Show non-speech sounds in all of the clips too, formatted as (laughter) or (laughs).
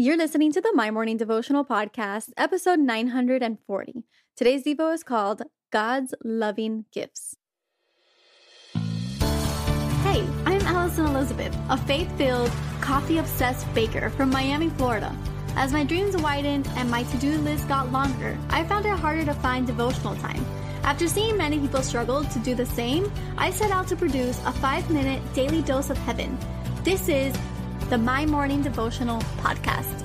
You're listening to the My Morning Devotional Podcast, episode 940. Today's Devo is called God's Loving Gifts. Hey, I'm Alison Elizabeth, a faith filled, coffee obsessed baker from Miami, Florida. As my dreams widened and my to do list got longer, I found it harder to find devotional time. After seeing many people struggle to do the same, I set out to produce a five minute daily dose of heaven. This is the My Morning Devotional Podcast.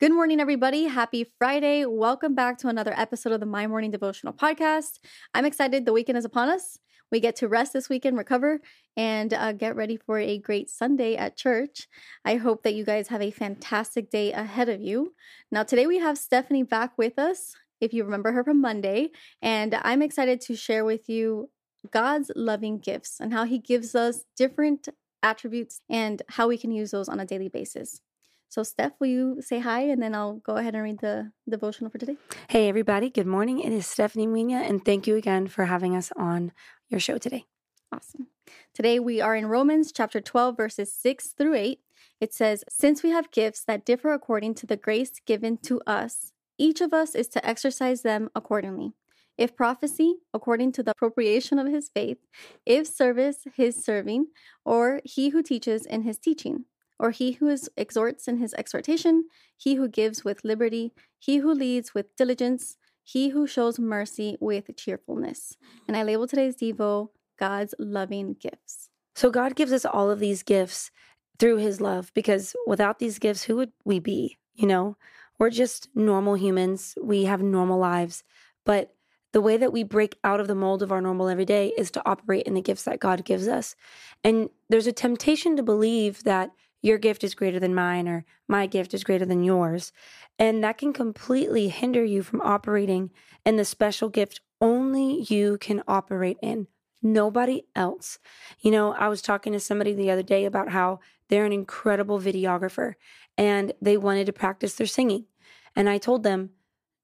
Good morning, everybody. Happy Friday. Welcome back to another episode of the My Morning Devotional Podcast. I'm excited. The weekend is upon us. We get to rest this weekend, recover, and uh, get ready for a great Sunday at church. I hope that you guys have a fantastic day ahead of you. Now, today we have Stephanie back with us, if you remember her from Monday, and I'm excited to share with you God's loving gifts and how He gives us different attributes and how we can use those on a daily basis. So, Steph, will you say hi and then I'll go ahead and read the devotional for today? Hey, everybody. Good morning. It is Stephanie Muina, and thank you again for having us on your show today. Awesome. Today we are in Romans chapter 12, verses 6 through 8. It says, Since we have gifts that differ according to the grace given to us, each of us is to exercise them accordingly. If prophecy, according to the appropriation of his faith, if service, his serving, or he who teaches in his teaching or he who is, exhorts in his exhortation, he who gives with liberty, he who leads with diligence, he who shows mercy with cheerfulness. And I label today's Devo God's loving gifts. So God gives us all of these gifts through his love because without these gifts, who would we be? You know, we're just normal humans. We have normal lives. But the way that we break out of the mold of our normal everyday is to operate in the gifts that God gives us. And there's a temptation to believe that your gift is greater than mine or my gift is greater than yours. And that can completely hinder you from operating in the special gift only you can operate in. Nobody else. You know, I was talking to somebody the other day about how they're an incredible videographer and they wanted to practice their singing. And I told them,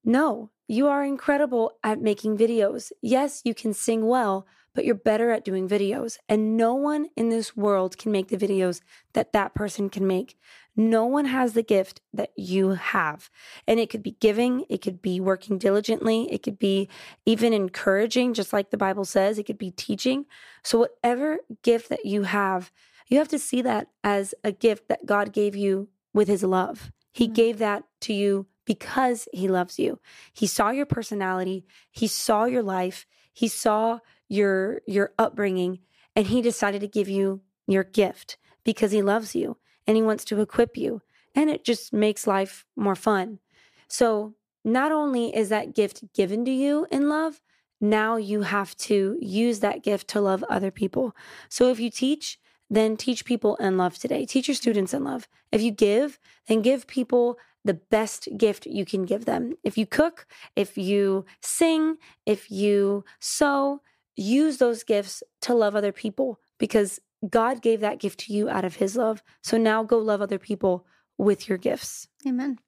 no, you are incredible at making videos. Yes, you can sing well, but you're better at doing videos. And no one in this world can make the videos that that person can make. No one has the gift that you have. And it could be giving, it could be working diligently, it could be even encouraging, just like the Bible says, it could be teaching. So, whatever gift that you have, you have to see that as a gift that God gave you with his love. He mm-hmm. gave that to you because he loves you. He saw your personality, he saw your life, he saw your your upbringing and he decided to give you your gift because he loves you and he wants to equip you and it just makes life more fun. So, not only is that gift given to you in love, now you have to use that gift to love other people. So, if you teach, then teach people in love today. Teach your students in love. If you give, then give people the best gift you can give them. If you cook, if you sing, if you sew, use those gifts to love other people because God gave that gift to you out of his love. So now go love other people with your gifts. Amen.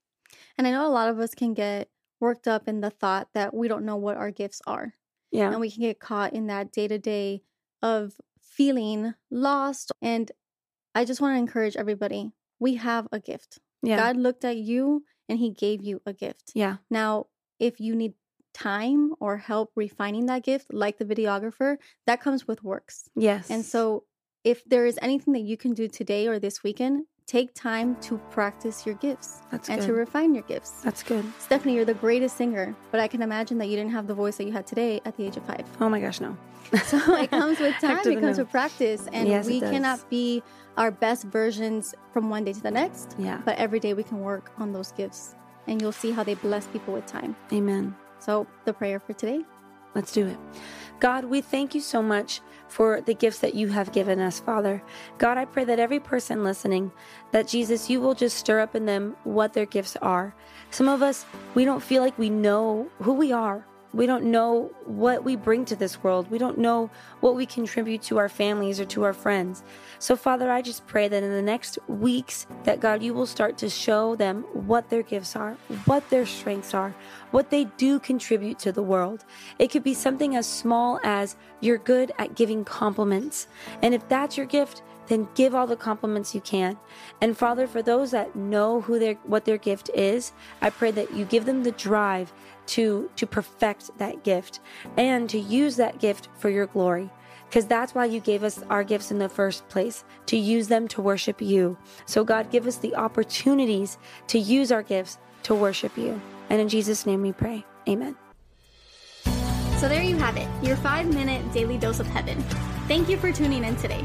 And I know a lot of us can get worked up in the thought that we don't know what our gifts are. Yeah. And we can get caught in that day to day of feeling lost. And I just want to encourage everybody we have a gift. Yeah. God looked at you and he gave you a gift. Yeah. Now, if you need time or help refining that gift, like the videographer, that comes with works. Yes. And so, if there is anything that you can do today or this weekend, take time to practice your gifts That's and good. to refine your gifts. That's good. Stephanie, you're the greatest singer, but I can imagine that you didn't have the voice that you had today at the age of five. Oh my gosh, no. (laughs) so it comes with (laughs) time, it comes no. with practice, and yes, we cannot be our best versions from one day to the next. Yeah. But every day we can work on those gifts, and you'll see how they bless people with time. Amen. So, the prayer for today? Let's do it. God, we thank you so much for the gifts that you have given us, Father. God, I pray that every person listening, that Jesus, you will just stir up in them what their gifts are. Some of us, we don't feel like we know who we are. We don't know what we bring to this world. We don't know what we contribute to our families or to our friends. So, Father, I just pray that in the next weeks, that God, you will start to show them what their gifts are, what their strengths are, what they do contribute to the world. It could be something as small as you're good at giving compliments. And if that's your gift, then give all the compliments you can. And Father, for those that know who their what their gift is, I pray that you give them the drive to to perfect that gift and to use that gift for your glory because that's why you gave us our gifts in the first place, to use them to worship you. So, God, give us the opportunities to use our gifts to worship you. And in Jesus' name we pray. Amen. So, there you have it, your five minute daily dose of heaven. Thank you for tuning in today.